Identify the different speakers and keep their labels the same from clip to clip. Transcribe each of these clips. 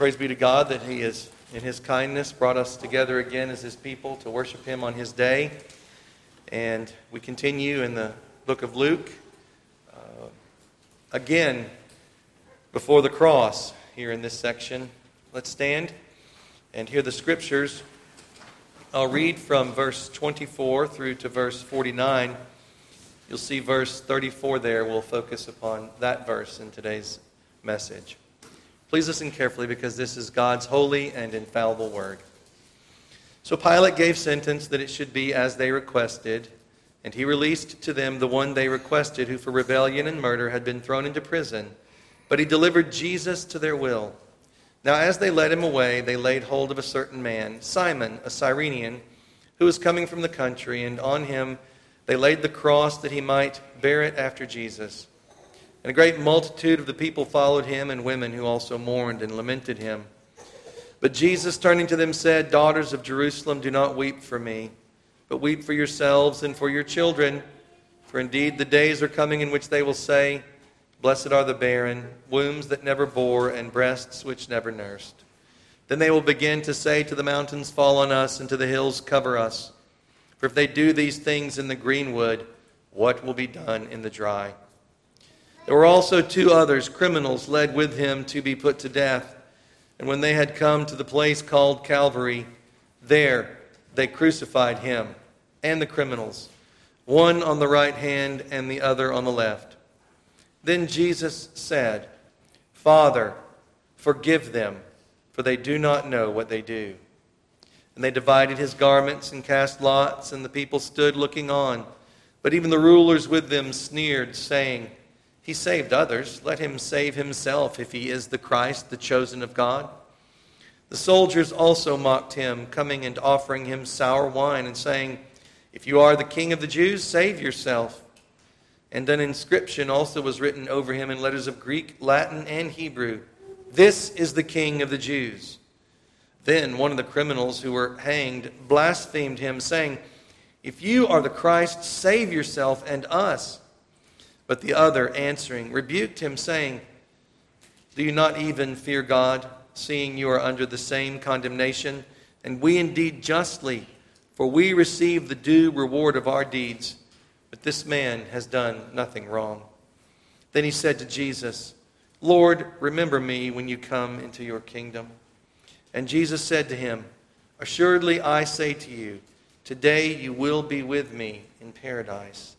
Speaker 1: Praise be to God that He has, in His kindness, brought us together again as His people to worship Him on His day. And we continue in the book of Luke. Uh, again, before the cross, here in this section. Let's stand and hear the scriptures. I'll read from verse 24 through to verse 49. You'll see verse 34 there. We'll focus upon that verse in today's message. Please listen carefully because this is God's holy and infallible word. So Pilate gave sentence that it should be as they requested, and he released to them the one they requested, who for rebellion and murder had been thrown into prison. But he delivered Jesus to their will. Now, as they led him away, they laid hold of a certain man, Simon, a Cyrenian, who was coming from the country, and on him they laid the cross that he might bear it after Jesus. And a great multitude of the people followed him, and women who also mourned and lamented him. But Jesus, turning to them, said, Daughters of Jerusalem, do not weep for me, but weep for yourselves and for your children. For indeed the days are coming in which they will say, Blessed are the barren, wombs that never bore, and breasts which never nursed. Then they will begin to say to the mountains, Fall on us, and to the hills, Cover us. For if they do these things in the greenwood, what will be done in the dry? There were also two others, criminals, led with him to be put to death. And when they had come to the place called Calvary, there they crucified him and the criminals, one on the right hand and the other on the left. Then Jesus said, Father, forgive them, for they do not know what they do. And they divided his garments and cast lots, and the people stood looking on. But even the rulers with them sneered, saying, He saved others. Let him save himself if he is the Christ, the chosen of God. The soldiers also mocked him, coming and offering him sour wine, and saying, If you are the king of the Jews, save yourself. And an inscription also was written over him in letters of Greek, Latin, and Hebrew This is the King of the Jews. Then one of the criminals who were hanged blasphemed him, saying, If you are the Christ, save yourself and us. But the other, answering, rebuked him, saying, Do you not even fear God, seeing you are under the same condemnation? And we indeed justly, for we receive the due reward of our deeds. But this man has done nothing wrong. Then he said to Jesus, Lord, remember me when you come into your kingdom. And Jesus said to him, Assuredly I say to you, today you will be with me in paradise.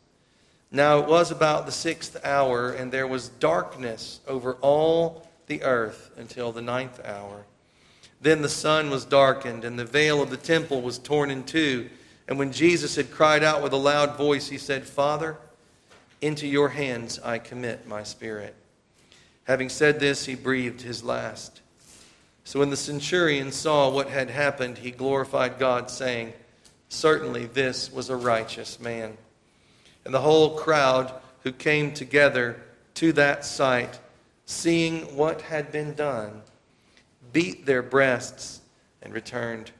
Speaker 1: Now it was about the sixth hour, and there was darkness over all the earth until the ninth hour. Then the sun was darkened, and the veil of the temple was torn in two. And when Jesus had cried out with a loud voice, he said, Father, into your hands I commit my spirit. Having said this, he breathed his last. So when the centurion saw what had happened, he glorified God, saying, Certainly this was a righteous man. And the whole crowd who came together to that sight, seeing what had been done, beat their breasts and returned.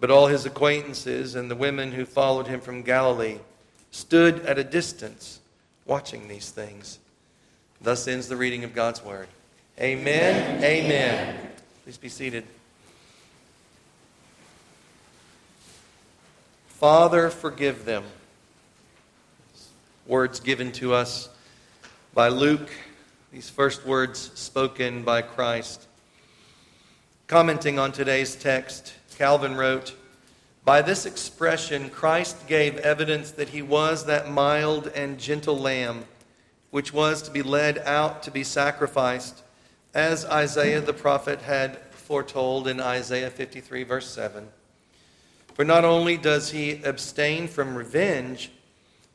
Speaker 1: But all his acquaintances and the women who followed him from Galilee stood at a distance watching these things. Thus ends the reading of God's word. Amen. Amen. Amen. Please be seated. Father, forgive them. Words given to us by Luke, these first words spoken by Christ. Commenting on today's text, Calvin wrote, By this expression, Christ gave evidence that he was that mild and gentle lamb which was to be led out to be sacrificed, as Isaiah the prophet had foretold in Isaiah 53, verse 7. For not only does he abstain from revenge,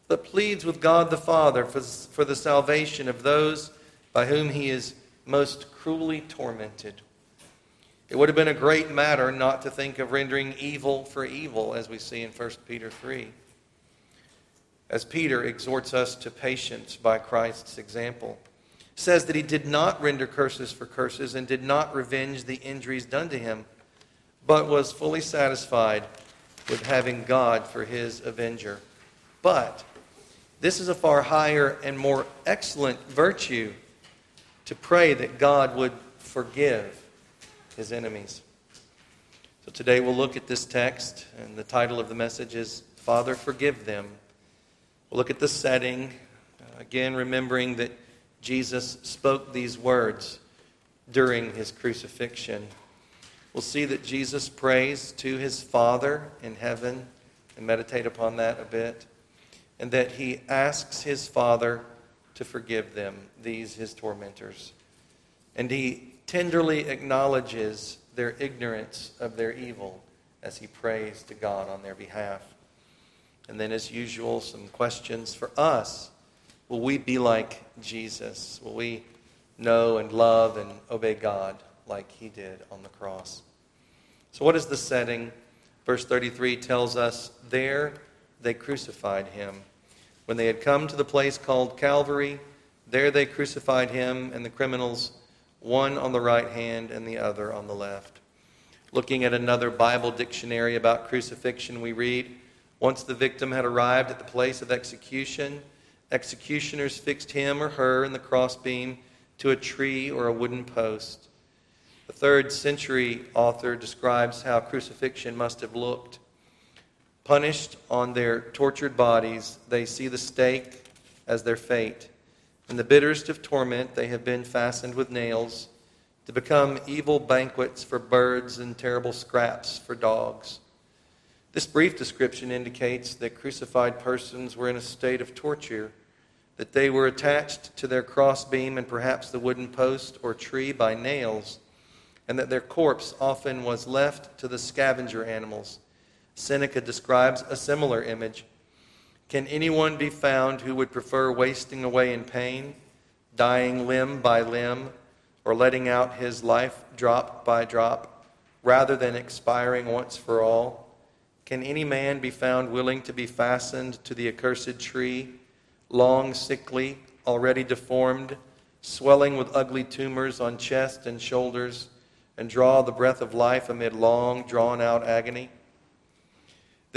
Speaker 1: but pleads with God the Father for, for the salvation of those by whom he is most cruelly tormented. It would have been a great matter not to think of rendering evil for evil, as we see in 1 Peter 3. As Peter exhorts us to patience by Christ's example, says that he did not render curses for curses and did not revenge the injuries done to him, but was fully satisfied with having God for his avenger. But this is a far higher and more excellent virtue to pray that God would forgive his enemies. So today we'll look at this text, and the title of the message is Father, Forgive Them. We'll look at the setting, uh, again, remembering that Jesus spoke these words during his crucifixion. We'll see that Jesus prays to his Father in heaven and meditate upon that a bit, and that he asks his Father to forgive them, these his tormentors. And he tenderly acknowledges their ignorance of their evil as he prays to God on their behalf. And then, as usual, some questions for us. Will we be like Jesus? Will we know and love and obey God like he did on the cross? So, what is the setting? Verse 33 tells us there they crucified him. When they had come to the place called Calvary, there they crucified him and the criminals one on the right hand and the other on the left. Looking at another Bible dictionary about crucifixion, we read Once the victim had arrived at the place of execution, executioners fixed him or her in the crossbeam to a tree or a wooden post. The third century author describes how crucifixion must have looked. Punished on their tortured bodies, they see the stake as their fate. In the bitterest of torment, they have been fastened with nails to become evil banquets for birds and terrible scraps for dogs. This brief description indicates that crucified persons were in a state of torture, that they were attached to their crossbeam and perhaps the wooden post or tree by nails, and that their corpse often was left to the scavenger animals. Seneca describes a similar image. Can anyone be found who would prefer wasting away in pain, dying limb by limb, or letting out his life drop by drop, rather than expiring once for all? Can any man be found willing to be fastened to the accursed tree, long, sickly, already deformed, swelling with ugly tumors on chest and shoulders, and draw the breath of life amid long, drawn out agony?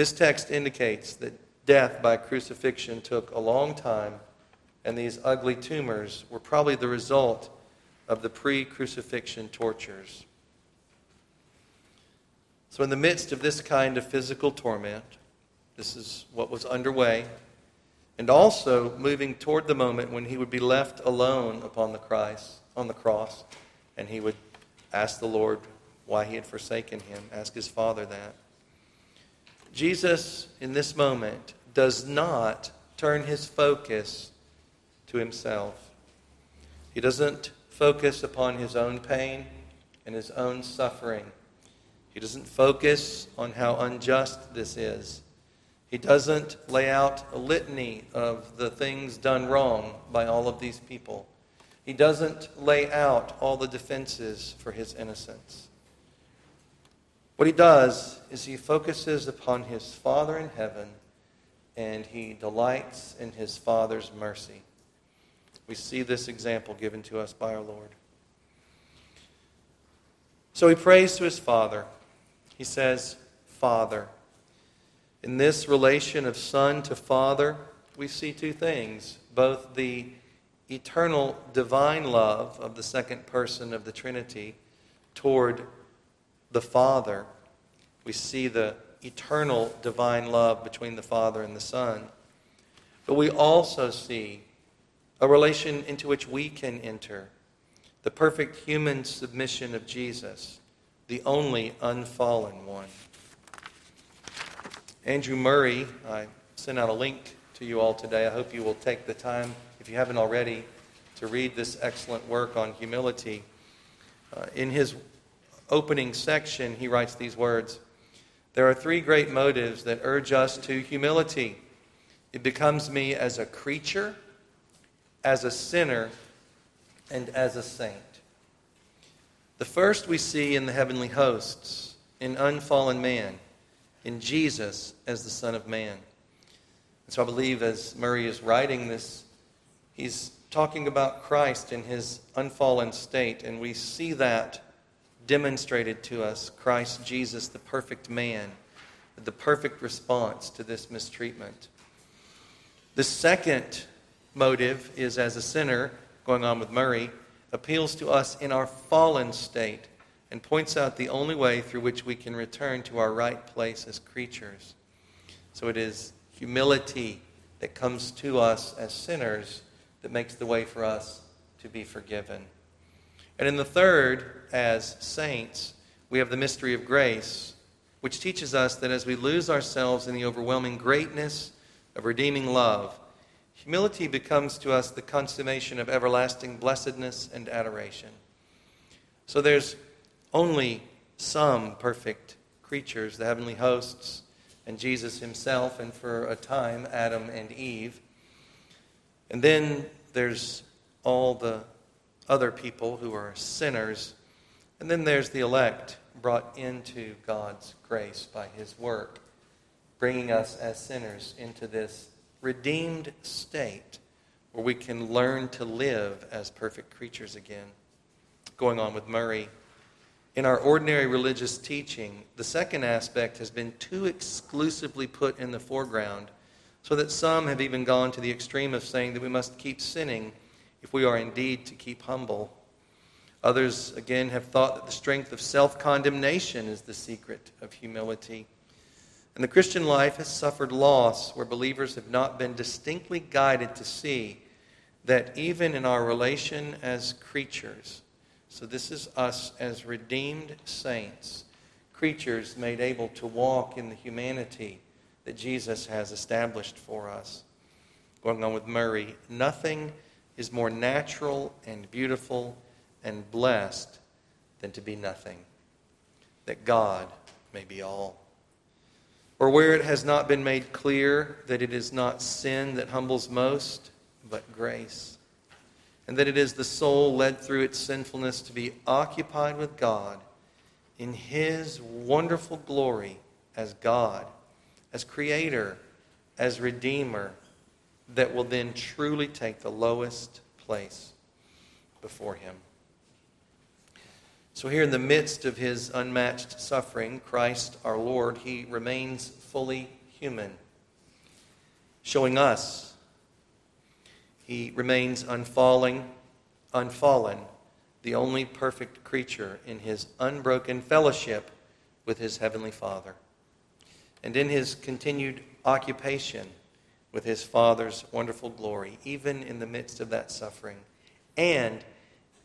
Speaker 1: This text indicates that death by crucifixion took a long time, and these ugly tumors were probably the result of the pre crucifixion tortures. So, in the midst of this kind of physical torment, this is what was underway, and also moving toward the moment when he would be left alone upon the Christ, on the cross, and he would ask the Lord why he had forsaken him, ask his Father that. Jesus, in this moment, does not turn his focus to himself. He doesn't focus upon his own pain and his own suffering. He doesn't focus on how unjust this is. He doesn't lay out a litany of the things done wrong by all of these people. He doesn't lay out all the defenses for his innocence. What he does is he focuses upon his Father in heaven and he delights in his Father's mercy. We see this example given to us by our Lord. So he prays to his Father. He says, Father. In this relation of Son to Father, we see two things both the eternal divine love of the second person of the Trinity toward the Father. We see the eternal divine love between the Father and the Son. But we also see a relation into which we can enter the perfect human submission of Jesus, the only unfallen one. Andrew Murray, I sent out a link to you all today. I hope you will take the time, if you haven't already, to read this excellent work on humility. Uh, in his opening section, he writes these words there are three great motives that urge us to humility it becomes me as a creature, as a sinner, and as a saint. The first we see in the heavenly hosts, in unfallen man, in Jesus as the Son of Man. And so I believe as Murray is writing this, he's talking about Christ in his unfallen state, and we see that demonstrated to us Christ Jesus, the perfect man, the perfect response to this mistreatment. The second motive is as a sinner, going on with Murray, appeals to us in our fallen state and points out the only way through which we can return to our right place as creatures. So it is humility that comes to us as sinners that makes the way for us to be forgiven. And in the third, as saints, we have the mystery of grace, which teaches us that as we lose ourselves in the overwhelming greatness of redeeming love, humility becomes to us the consummation of everlasting blessedness and adoration. So there's only some perfect creatures, the heavenly hosts, and Jesus himself, and for a time, Adam and Eve. And then there's all the other people who are sinners. And then there's the elect brought into God's grace by his work, bringing us as sinners into this redeemed state where we can learn to live as perfect creatures again. Going on with Murray. In our ordinary religious teaching, the second aspect has been too exclusively put in the foreground so that some have even gone to the extreme of saying that we must keep sinning if we are indeed to keep humble. Others, again, have thought that the strength of self condemnation is the secret of humility. And the Christian life has suffered loss where believers have not been distinctly guided to see that even in our relation as creatures, so this is us as redeemed saints, creatures made able to walk in the humanity that Jesus has established for us. Going on with Murray, nothing is more natural and beautiful and blessed than to be nothing, that God may be all. Or where it has not been made clear that it is not sin that humbles most, but grace. And that it is the soul led through its sinfulness to be occupied with God in His wonderful glory as God as creator, as redeemer, that will then truly take the lowest place before him. So, here in the midst of his unmatched suffering, Christ our Lord, he remains fully human, showing us he remains unfalling, unfallen, the only perfect creature in his unbroken fellowship with his heavenly Father and in his continued occupation with his Father's wonderful glory, even in the midst of that suffering, and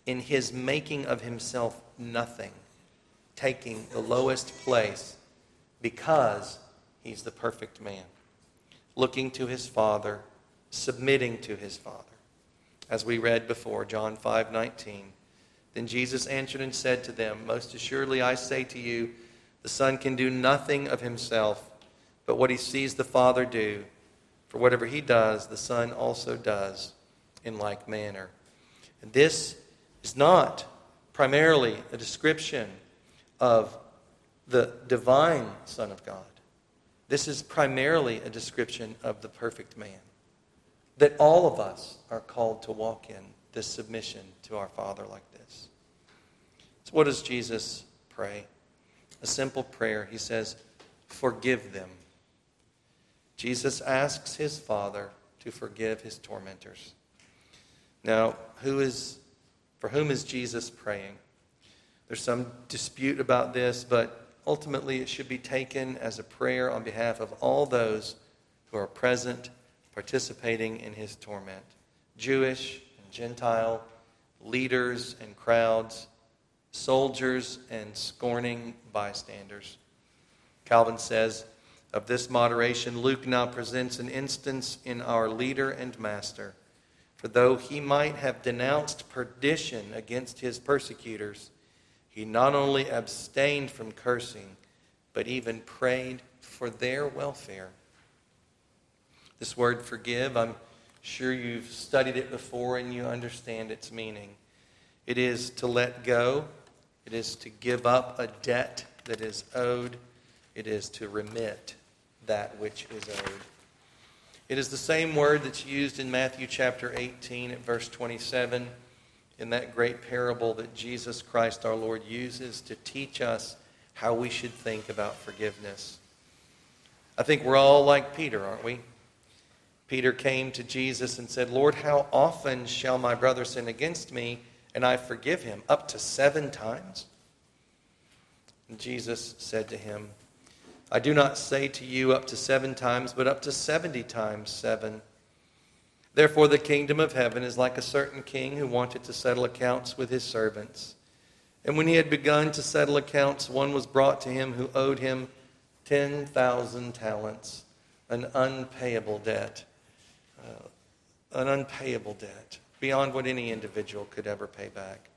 Speaker 1: in his making of himself nothing, taking the lowest place because he's the perfect man, looking to his Father, submitting to his Father. As we read before, John 5 19. Then Jesus answered and said to them, Most assuredly I say to you, the Son can do nothing of himself, but what he sees the Father do. For whatever he does, the Son also does in like manner. And this is not primarily a description of the divine Son of God. This is primarily a description of the perfect man. That all of us are called to walk in this submission to our Father like this. So, what does Jesus pray? a simple prayer. He says, Forgive them. Jesus asks his Father to forgive his tormentors. Now, who is, for whom is Jesus praying? There's some dispute about this, but ultimately it should be taken as a prayer on behalf of all those who are present, participating in his torment Jewish and Gentile, leaders and crowds soldiers and scorning bystanders. Calvin says, of this moderation, Luke now presents an instance in our leader and master. For though he might have denounced perdition against his persecutors, he not only abstained from cursing, but even prayed for their welfare. This word forgive, I'm sure you've studied it before and you understand its meaning. It is to let go it is to give up a debt that is owed. It is to remit that which is owed. It is the same word that's used in Matthew chapter 18 at verse 27 in that great parable that Jesus Christ our Lord uses to teach us how we should think about forgiveness. I think we're all like Peter, aren't we? Peter came to Jesus and said, Lord, how often shall my brother sin against me? and I forgive him up to seven times? And Jesus said to him, I do not say to you up to seven times, but up to seventy times seven. Therefore, the kingdom of heaven is like a certain king who wanted to settle accounts with his servants. And when he had begun to settle accounts, one was brought to him who owed him 10,000 talents, an unpayable debt. Uh, an unpayable debt, beyond what any individual could ever pay back.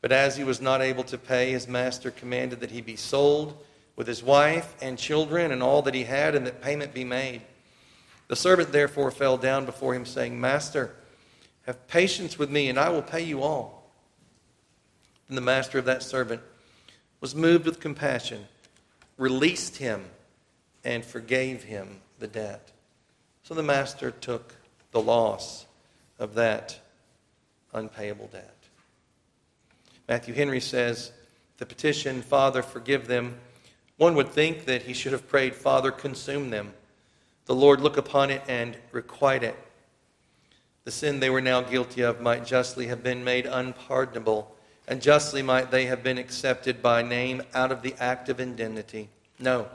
Speaker 1: But as he was not able to pay, his master commanded that he be sold with his wife and children and all that he had, and that payment be made. The servant therefore fell down before him, saying, Master, have patience with me, and I will pay you all. And the master of that servant was moved with compassion, released him, and forgave him the debt. So the master took the loss of that unpayable debt. Matthew Henry says, the petition, Father, forgive them. One would think that he should have prayed, Father, consume them. The Lord look upon it and requite it. The sin they were now guilty of might justly have been made unpardonable, and justly might they have been accepted by name out of the act of indemnity. No,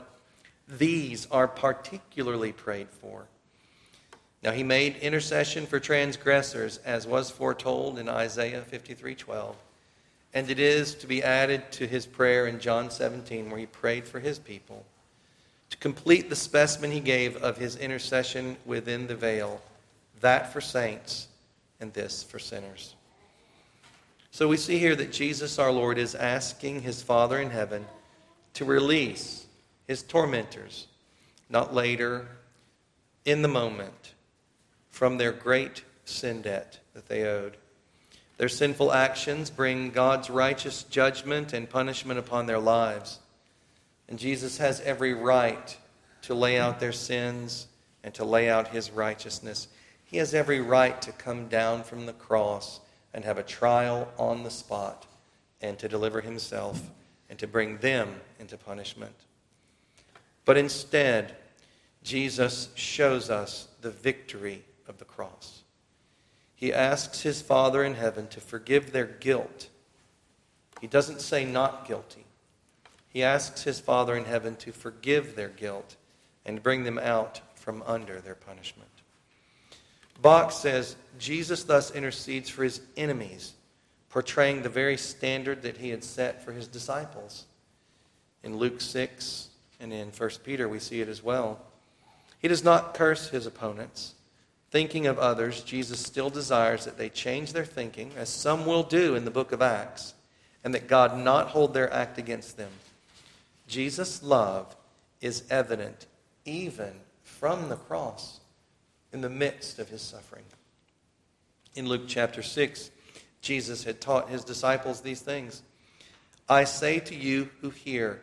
Speaker 1: these are particularly prayed for. Now he made intercession for transgressors, as was foretold in Isaiah 53:12. And it is to be added to his prayer in John 17, where he prayed for his people, to complete the specimen he gave of his intercession within the veil, that for saints and this for sinners. So we see here that Jesus our Lord is asking his Father in heaven to release his tormentors, not later, in the moment, from their great sin debt that they owed. Their sinful actions bring God's righteous judgment and punishment upon their lives. And Jesus has every right to lay out their sins and to lay out his righteousness. He has every right to come down from the cross and have a trial on the spot and to deliver himself and to bring them into punishment. But instead, Jesus shows us the victory of the cross he asks his Father in heaven to forgive their guilt. He doesn't say not guilty. He asks his Father in heaven to forgive their guilt and bring them out from under their punishment. Bock says Jesus thus intercedes for his enemies, portraying the very standard that he had set for his disciples. In Luke 6 and in 1 Peter, we see it as well. He does not curse his opponents thinking of others, Jesus still desires that they change their thinking, as some will do in the book of Acts, and that God not hold their act against them. Jesus' love is evident even from the cross in the midst of his suffering. In Luke chapter 6, Jesus had taught his disciples these things. I say to you who hear,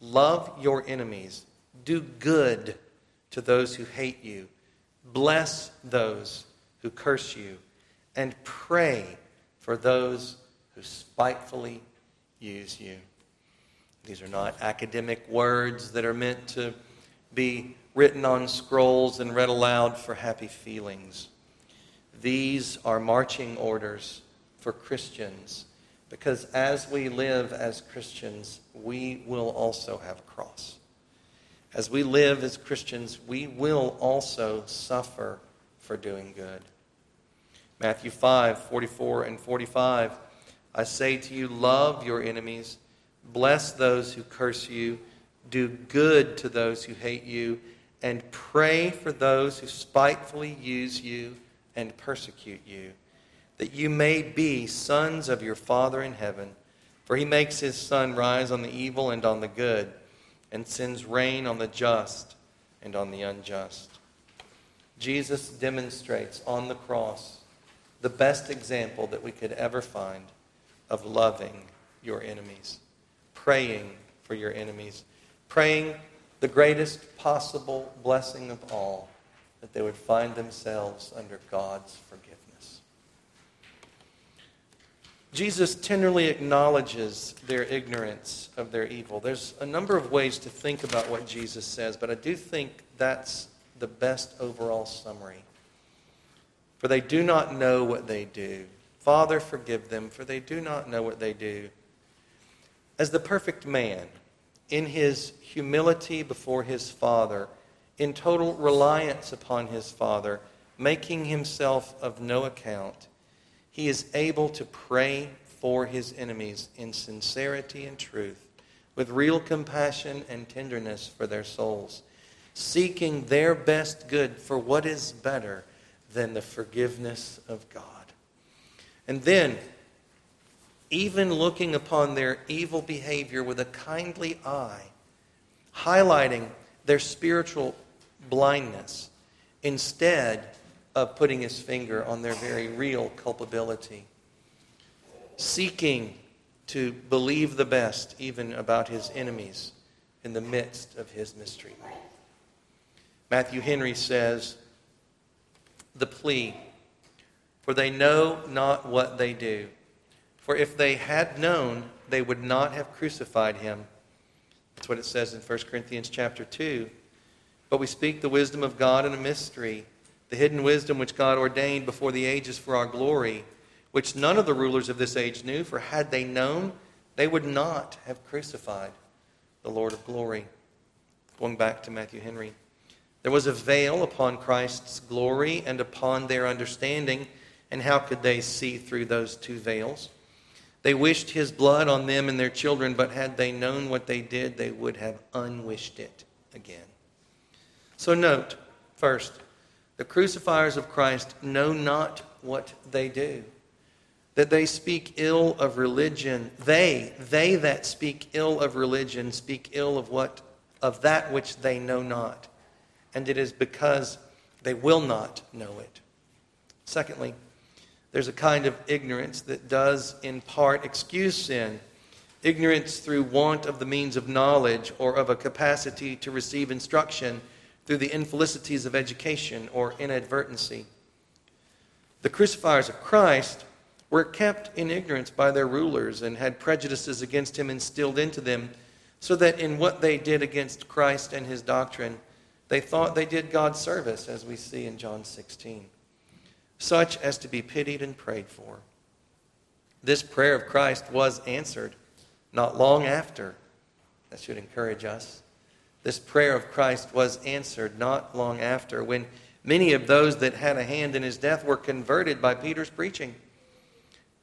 Speaker 1: love your enemies, do good to those who hate you Bless those who curse you, and pray for those who spitefully use you. These are not academic words that are meant to be written on scrolls and read aloud for happy feelings. These are marching orders for Christians because as we live as Christians, we will also have a cross. As we live as Christians, we will also suffer for doing good. Matthew 5 44 and 45. I say to you, love your enemies, bless those who curse you, do good to those who hate you, and pray for those who spitefully use you and persecute you, that you may be sons of your Father in heaven. For he makes his sun rise on the evil and on the good and sends rain on the just and on the unjust. Jesus demonstrates on the cross the best example that we could ever find of loving your enemies, praying for your enemies, praying the greatest possible blessing of all that they would find themselves under God's forgiveness. Jesus tenderly acknowledges their ignorance of their evil. There's a number of ways to think about what Jesus says, but I do think that's the best overall summary. For they do not know what they do. Father, forgive them, for they do not know what they do. As the perfect man, in his humility before his Father, in total reliance upon his Father, making himself of no account, he is able to pray for his enemies in sincerity and truth, with real compassion and tenderness for their souls, seeking their best good for what is better than the forgiveness of God. And then, even looking upon their evil behavior with a kindly eye, highlighting their spiritual blindness, instead of putting his finger on their very real culpability, seeking to believe the best even about his enemies in the midst of his mistreatment. Matthew Henry says, The plea, for they know not what they do. For if they had known, they would not have crucified him. That's what it says in 1 Corinthians chapter 2. But we speak the wisdom of God in a mystery, the hidden wisdom which God ordained before the ages for our glory, which none of the rulers of this age knew, for had they known, they would not have crucified the Lord of glory. Going back to Matthew Henry. There was a veil upon Christ's glory and upon their understanding, and how could they see through those two veils? They wished his blood on them and their children, but had they known what they did, they would have unwished it again. So note, first, the crucifiers of Christ know not what they do. That they speak ill of religion. They, they that speak ill of religion, speak ill of what of that which they know not. And it is because they will not know it. Secondly, there's a kind of ignorance that does, in part, excuse sin. Ignorance through want of the means of knowledge or of a capacity to receive instruction through the infelicities of education or inadvertency. The crucifiers of Christ were kept in ignorance by their rulers and had prejudices against him instilled into them, so that in what they did against Christ and his doctrine, they thought they did God's service, as we see in John 16 such as to be pitied and prayed for. This prayer of Christ was answered not long after. That should encourage us. This prayer of Christ was answered not long after when many of those that had a hand in his death were converted by Peter's preaching.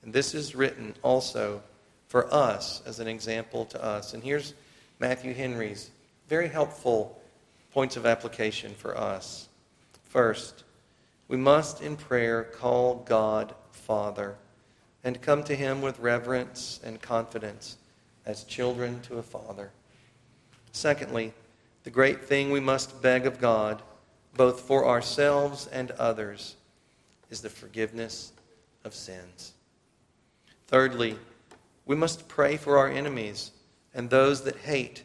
Speaker 1: And this is written also for us as an example to us. And here's Matthew Henry's very helpful points of application for us. First, we must in prayer call God Father and come to Him with reverence and confidence as children to a Father. Secondly, the great thing we must beg of God, both for ourselves and others, is the forgiveness of sins. Thirdly, we must pray for our enemies and those that hate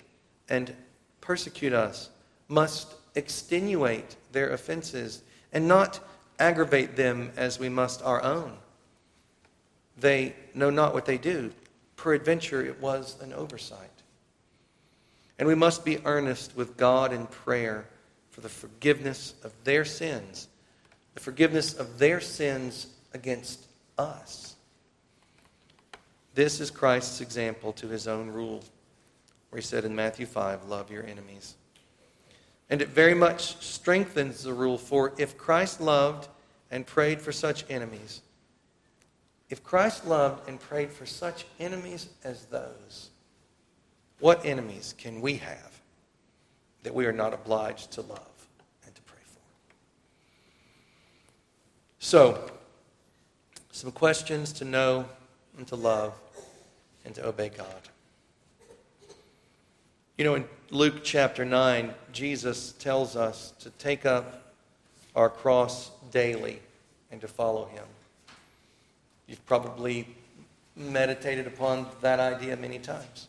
Speaker 1: and persecute us, must extenuate their offenses and not aggravate them as we must our own. They know not what they do. Peradventure, it was an oversight. And we must be earnest with God in prayer for the forgiveness of their sins, the forgiveness of their sins against us. This is Christ's example to his own rule, where he said in Matthew 5, Love your enemies. And it very much strengthens the rule for if Christ loved and prayed for such enemies, if Christ loved and prayed for such enemies as those, what enemies can we have that we are not obliged to love and to pray for? So, some questions to know and to love and to obey God. You know, in Luke chapter 9, Jesus tells us to take up our cross daily and to follow him. You've probably meditated upon that idea many times.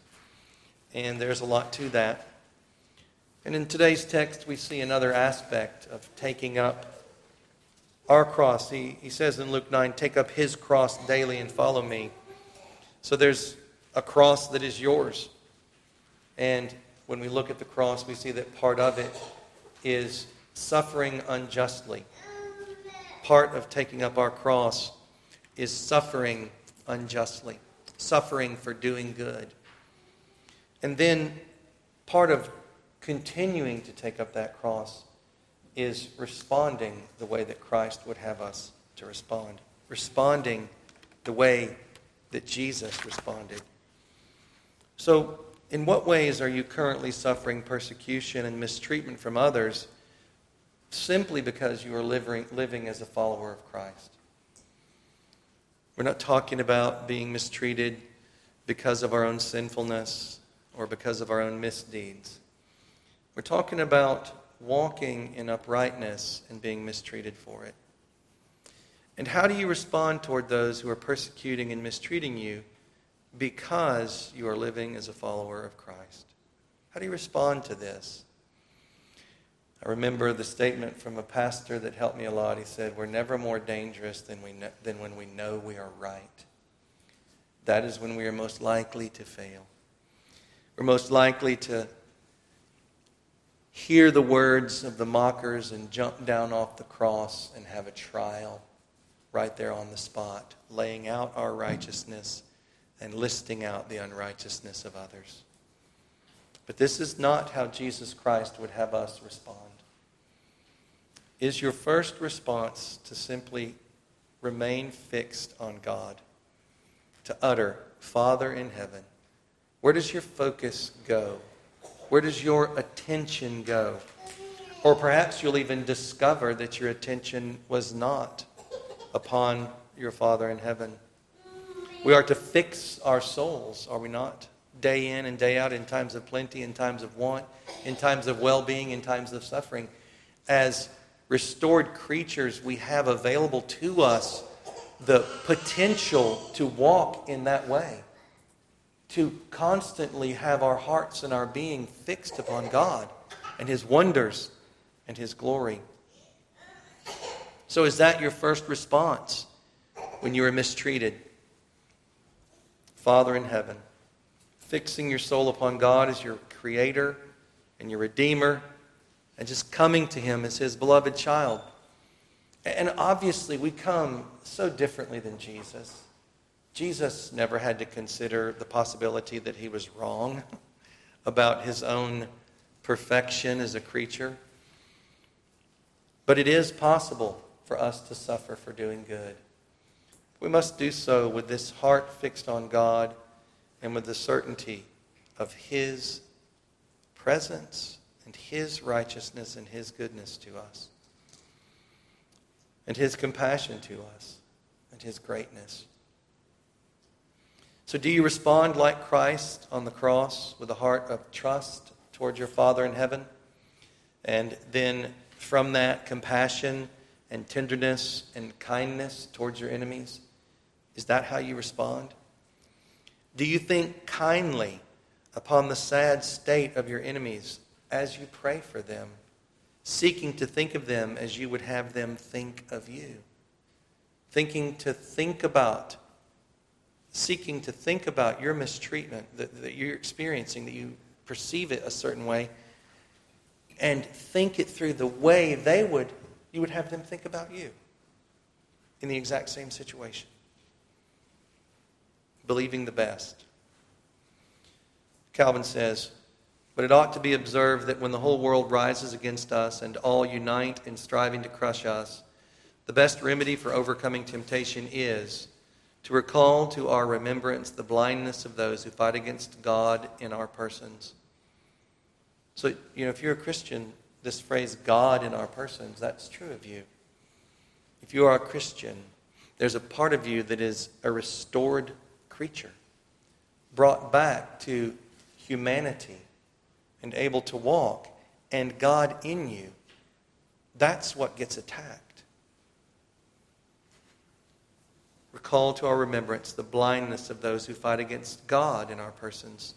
Speaker 1: And there's a lot to that. And in today's text, we see another aspect of taking up our cross. He, he says in Luke 9, Take up his cross daily and follow me. So there's a cross that is yours. And when we look at the cross, we see that part of it is suffering unjustly. Part of taking up our cross is suffering unjustly, suffering for doing good. And then part of continuing to take up that cross is responding the way that Christ would have us to respond. Responding the way that Jesus responded. So, in what ways are you currently suffering persecution and mistreatment from others simply because you are living, living as a follower of Christ? We're not talking about being mistreated because of our own sinfulness or because of our own misdeeds. We're talking about walking in uprightness and being mistreated for it. And how do you respond toward those who are persecuting and mistreating you because you are living as a follower of Christ? How do you respond to this? I remember the statement from a pastor that helped me a lot. He said, We're never more dangerous than, we know, than when we know we are right. That is when we are most likely to fail. We're most likely to hear the words of the mockers and jump down off the cross and have a trial right there on the spot, laying out our righteousness and listing out the unrighteousness of others. But this is not how Jesus Christ would have us respond. Is your first response to simply remain fixed on God, to utter, Father in heaven? Where does your focus go? Where does your attention go? Or perhaps you'll even discover that your attention was not upon your Father in heaven. We are to fix our souls, are we not? Day in and day out, in times of plenty, in times of want, in times of well being, in times of suffering. As restored creatures, we have available to us the potential to walk in that way to constantly have our hearts and our being fixed upon God and His wonders and His glory. So, is that your first response when you are mistreated? Father in heaven, fixing your soul upon God as your creator and your redeemer, and just coming to Him as His beloved child. And obviously, we come so differently than Jesus. Jesus never had to consider the possibility that he was wrong about his own perfection as a creature. But it is possible for us to suffer for doing good. We must do so with this heart fixed on God and with the certainty of his presence and his righteousness and his goodness to us, and his compassion to us, and his greatness. So, do you respond like Christ on the cross with a heart of trust towards your Father in heaven? And then from that, compassion and tenderness and kindness towards your enemies? Is that how you respond? Do you think kindly upon the sad state of your enemies as you pray for them, seeking to think of them as you would have them think of you? Thinking to think about seeking to think about your mistreatment that, that you're experiencing, that you perceive it a certain way, and think it through the way they would, you would have them think about you in the exact same situation. Believing the best. Calvin says, but it ought to be observed that when the whole world rises against us and all unite in striving to crush us, the best remedy for overcoming temptation is to recall to our remembrance the blindness of those who fight against God in our persons. So, you know, if you're a Christian, this phrase, God in our persons, that's true of you. If you are a Christian, there's a part of you that is a restored creature, brought back to humanity and able to walk, and God in you. That's what gets attacked. Recall to our remembrance the blindness of those who fight against God in our persons.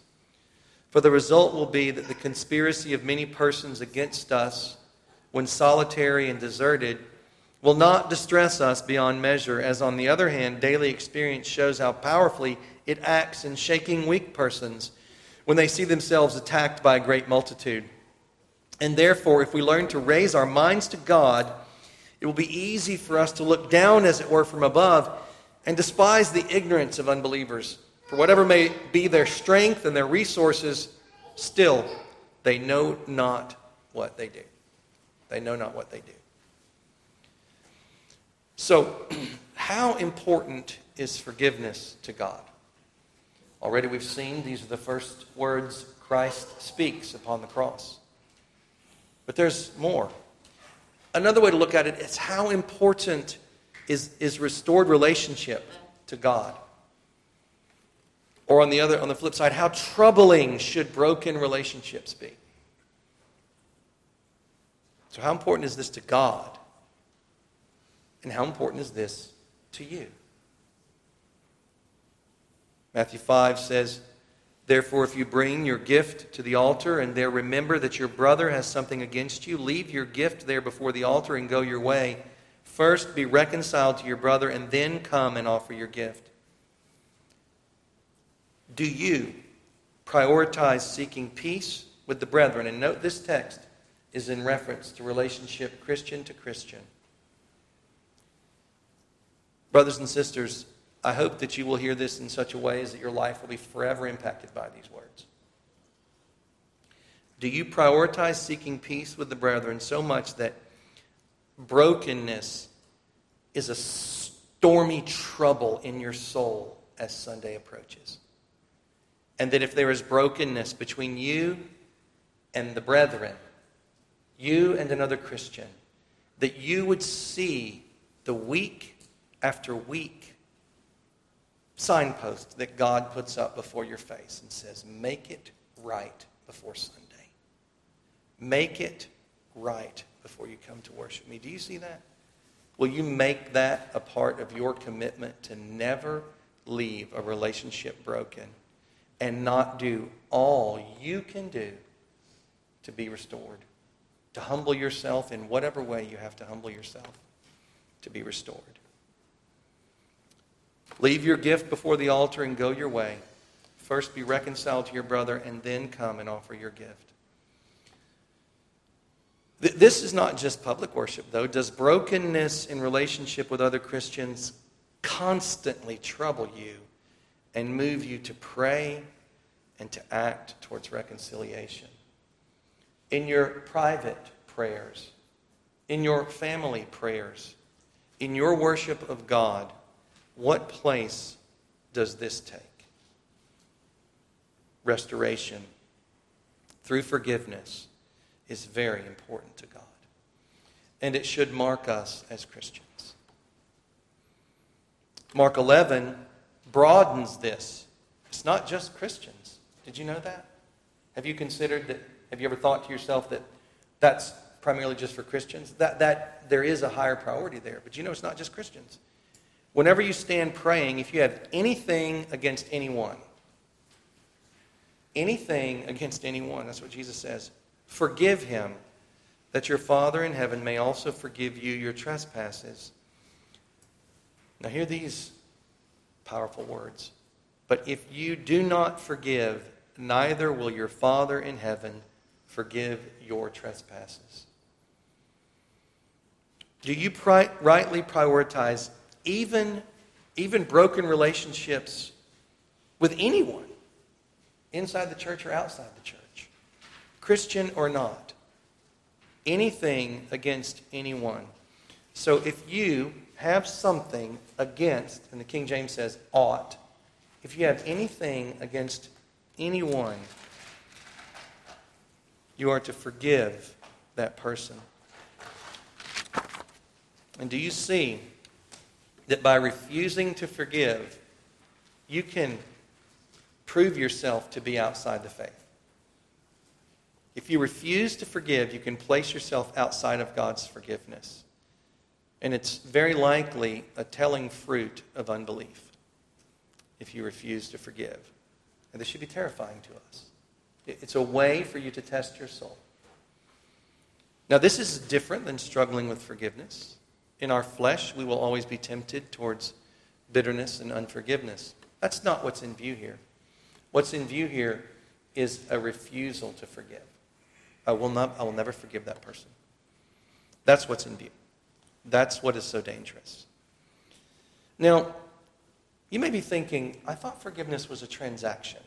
Speaker 1: For the result will be that the conspiracy of many persons against us, when solitary and deserted, will not distress us beyond measure, as on the other hand, daily experience shows how powerfully it acts in shaking weak persons when they see themselves attacked by a great multitude. And therefore, if we learn to raise our minds to God, it will be easy for us to look down, as it were, from above and despise the ignorance of unbelievers. For whatever may be their strength and their resources, Still, they know not what they do. They know not what they do. So, how important is forgiveness to God? Already we've seen these are the first words Christ speaks upon the cross. But there's more. Another way to look at it is how important is, is restored relationship to God. Or on the other on the flip side, how troubling should broken relationships be? So how important is this to God? And how important is this to you? Matthew 5 says, Therefore, if you bring your gift to the altar and there remember that your brother has something against you, leave your gift there before the altar and go your way. First be reconciled to your brother and then come and offer your gift. Do you prioritize seeking peace with the brethren? And note this text is in reference to relationship Christian to Christian. Brothers and sisters, I hope that you will hear this in such a way as that your life will be forever impacted by these words. Do you prioritize seeking peace with the brethren so much that brokenness is a stormy trouble in your soul as Sunday approaches? And that if there is brokenness between you and the brethren, you and another Christian, that you would see the week after week signpost that God puts up before your face and says, Make it right before Sunday. Make it right before you come to worship me. Do you see that? Will you make that a part of your commitment to never leave a relationship broken and not do all you can do to be restored? To humble yourself in whatever way you have to humble yourself to be restored. Leave your gift before the altar and go your way. First be reconciled to your brother and then come and offer your gift. This is not just public worship, though. Does brokenness in relationship with other Christians constantly trouble you and move you to pray and to act towards reconciliation? In your private prayers, in your family prayers, in your worship of God, what place does this take? Restoration through forgiveness is very important to God. And it should mark us as Christians. Mark 11 broadens this. It's not just Christians. Did you know that? Have you considered that? Have you ever thought to yourself that that's primarily just for Christians? That, that there is a higher priority there. But you know it's not just Christians. Whenever you stand praying, if you have anything against anyone, anything against anyone, that's what Jesus says, forgive him, that your Father in heaven may also forgive you your trespasses. Now, hear these powerful words. But if you do not forgive, neither will your Father in heaven forgive your trespasses. Do you pri- rightly prioritize even, even broken relationships with anyone inside the church or outside the church, Christian or not, anything against anyone. So if you have something against, and the King James says ought, if you have anything against anyone, you are to forgive that person. And do you see that by refusing to forgive, you can prove yourself to be outside the faith. If you refuse to forgive, you can place yourself outside of God's forgiveness. And it's very likely a telling fruit of unbelief if you refuse to forgive. And this should be terrifying to us. It's a way for you to test your soul. Now, this is different than struggling with forgiveness. In our flesh, we will always be tempted towards bitterness and unforgiveness. That's not what's in view here. What's in view here is a refusal to forgive. I will, not, I will never forgive that person. That's what's in view. That's what is so dangerous. Now, you may be thinking, I thought forgiveness was a transaction.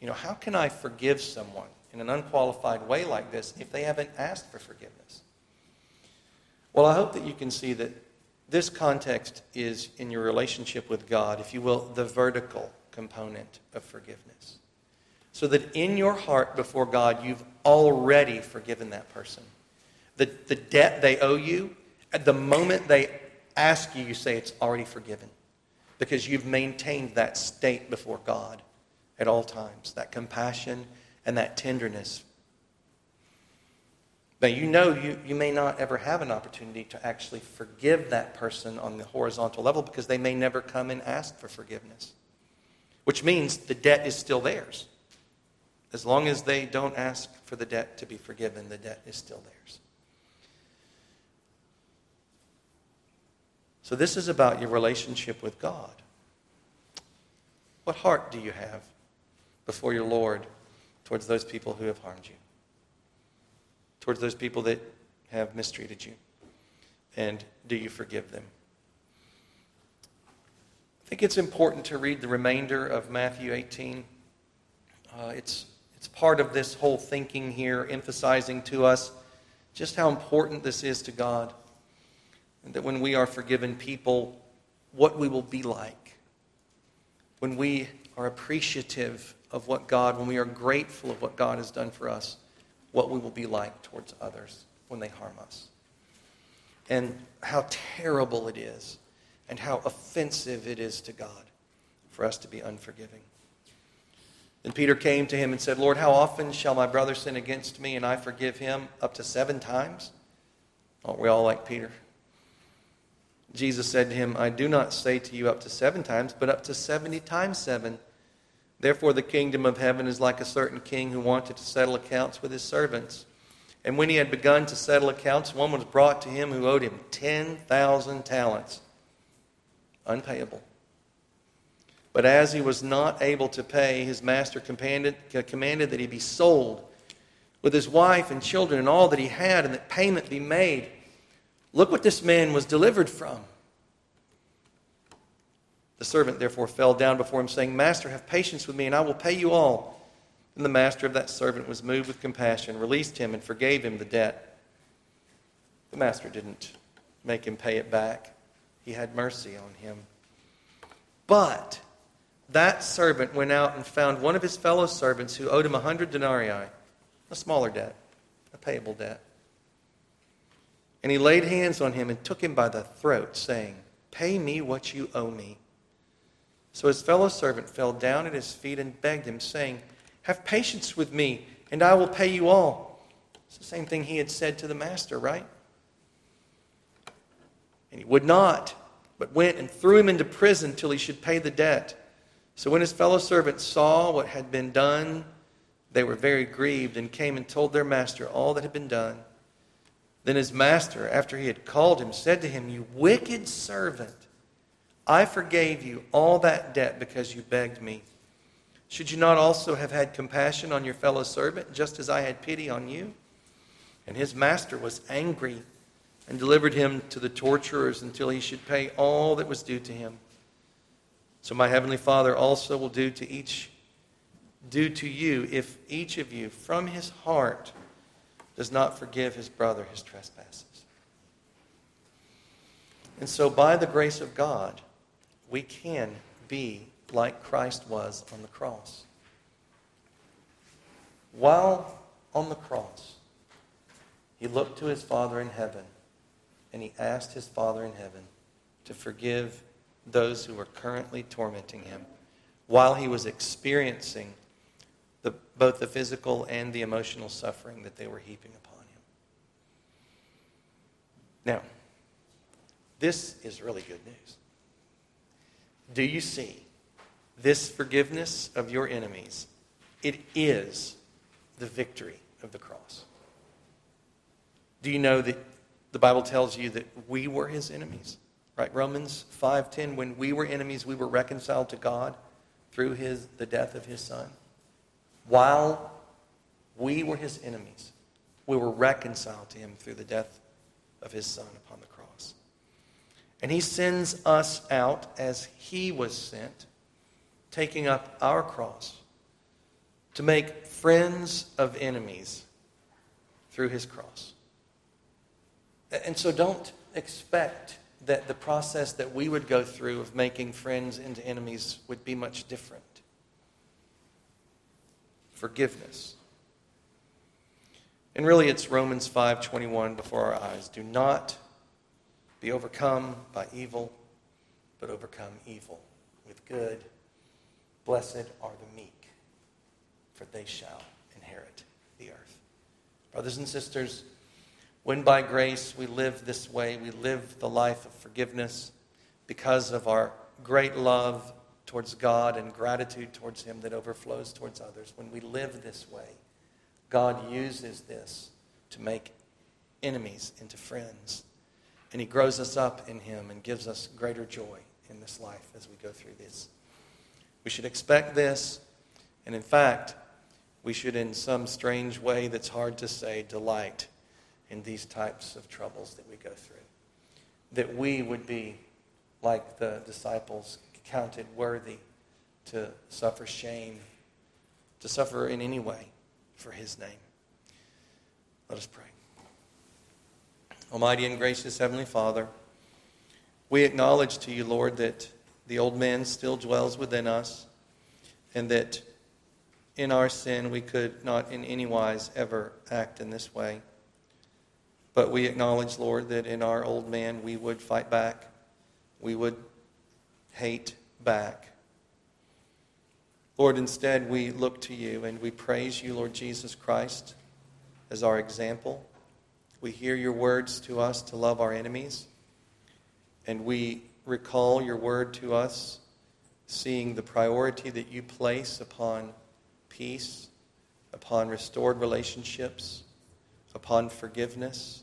Speaker 1: You know, how can I forgive someone? in an unqualified way like this if they haven't asked for forgiveness? Well, I hope that you can see that this context is in your relationship with God, if you will, the vertical component of forgiveness. So that in your heart before God, you've already forgiven that person. The, the debt they owe you, at the moment they ask you, you say it's already forgiven. Because you've maintained that state before God at all times, that compassion and that tenderness Now, you know you, you may not ever have an opportunity to actually forgive that person on the horizontal level because they may never come and ask for forgiveness, which means the debt is still theirs. As long as they don't ask for the debt to be forgiven, the debt is still theirs. So, this is about your relationship with God. What heart do you have before your Lord towards those people who have harmed you? towards those people that have mistreated you? And do you forgive them? I think it's important to read the remainder of Matthew 18. Uh, it's, it's part of this whole thinking here, emphasizing to us just how important this is to God. And that when we are forgiven people, what we will be like. When we are appreciative of what God, when we are grateful of what God has done for us what we will be like towards others when they harm us. And how terrible it is, and how offensive it is to God for us to be unforgiving. Then Peter came to him and said, Lord, how often shall my brother sin against me and I forgive him? Up to seven times? Aren't we all like Peter? Jesus said to him, I do not say to you up to seven times, but up to 70 times seven. Therefore, the kingdom of heaven is like a certain king who wanted to settle accounts with his servants. And when he had begun to settle accounts, one was brought to him who owed him 10,000 talents, unpayable. But as he was not able to pay, his master commanded, commanded that he be sold with his wife and children and all that he had, and that payment be made. Look what this man was delivered from. The servant therefore fell down before him, saying, Master, have patience with me, and I will pay you all. And the master of that servant was moved with compassion, released him, and forgave him the debt. The master didn't make him pay it back, he had mercy on him. But that servant went out and found one of his fellow servants who owed him a hundred denarii, a smaller debt, a payable debt. And he laid hands on him and took him by the throat, saying, Pay me what you owe me. So his fellow servant fell down at his feet and begged him, saying, Have patience with me, and I will pay you all. It's the same thing he had said to the master, right? And he would not, but went and threw him into prison till he should pay the debt. So when his fellow servants saw what had been done, they were very grieved and came and told their master all that had been done. Then his master, after he had called him, said to him, You wicked servant. I forgave you all that debt because you begged me. Should you not also have had compassion on your fellow servant, just as I had pity on you? And his master was angry and delivered him to the torturers until he should pay all that was due to him. So my heavenly Father also will do to each do to you if each of you from his heart does not forgive his brother his trespasses. And so by the grace of God, we can be like Christ was on the cross. While on the cross, he looked to his Father in heaven and he asked his Father in heaven to forgive those who were currently tormenting him while he was experiencing the, both the physical and the emotional suffering that they were heaping upon him. Now, this is really good news. Do you see this forgiveness of your enemies? It is the victory of the cross. Do you know that the Bible tells you that we were his enemies? Right? Romans 5:10 when we were enemies we were reconciled to God through his the death of his son. While we were his enemies, we were reconciled to him through the death of his son upon the cross. And he sends us out as he was sent, taking up our cross to make friends of enemies through his cross. And so don't expect that the process that we would go through of making friends into enemies would be much different. Forgiveness. And really it's Romans 5:21 before our eyes. Do not be overcome by evil, but overcome evil with good. Blessed are the meek, for they shall inherit the earth. Brothers and sisters, when by grace we live this way, we live the life of forgiveness because of our great love towards God and gratitude towards Him that overflows towards others. When we live this way, God uses this to make enemies into friends. And He grows us up in Him and gives us greater joy in this life as we go through this. We should expect this, and in fact, we should, in some strange way that's hard to say, delight in these types of troubles that we go through. That we would be, like the disciples, counted worthy to suffer shame, to suffer in any way for his name. Let us pray. Almighty and gracious Heavenly Father, we acknowledge to you, Lord, that the old man still dwells within us and that in our sin we could not in any wise ever act in this way. But we acknowledge, Lord, that in our old man we would fight back, we would hate back. Lord, instead we look to you and we praise you, Lord Jesus Christ, as our example. We hear your words to us to love our enemies, and we recall your word to us, seeing the priority that you place upon peace, upon restored relationships, upon forgiveness.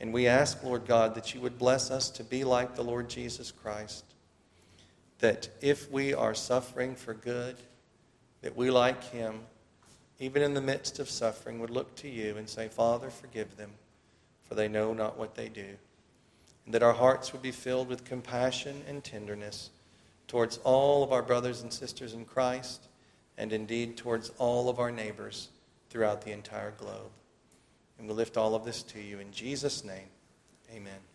Speaker 1: And we ask, Lord God, that you would bless us to be like the Lord Jesus Christ. That if we are suffering for good, that we, like him, even in the midst of suffering, would look to you and say, Father, forgive them, for they know not what they do. And that our hearts would be filled with compassion and tenderness towards all of our brothers and sisters in Christ, and indeed towards all of our neighbors throughout the entire globe. And we lift all of this to you in Jesus' name. Amen.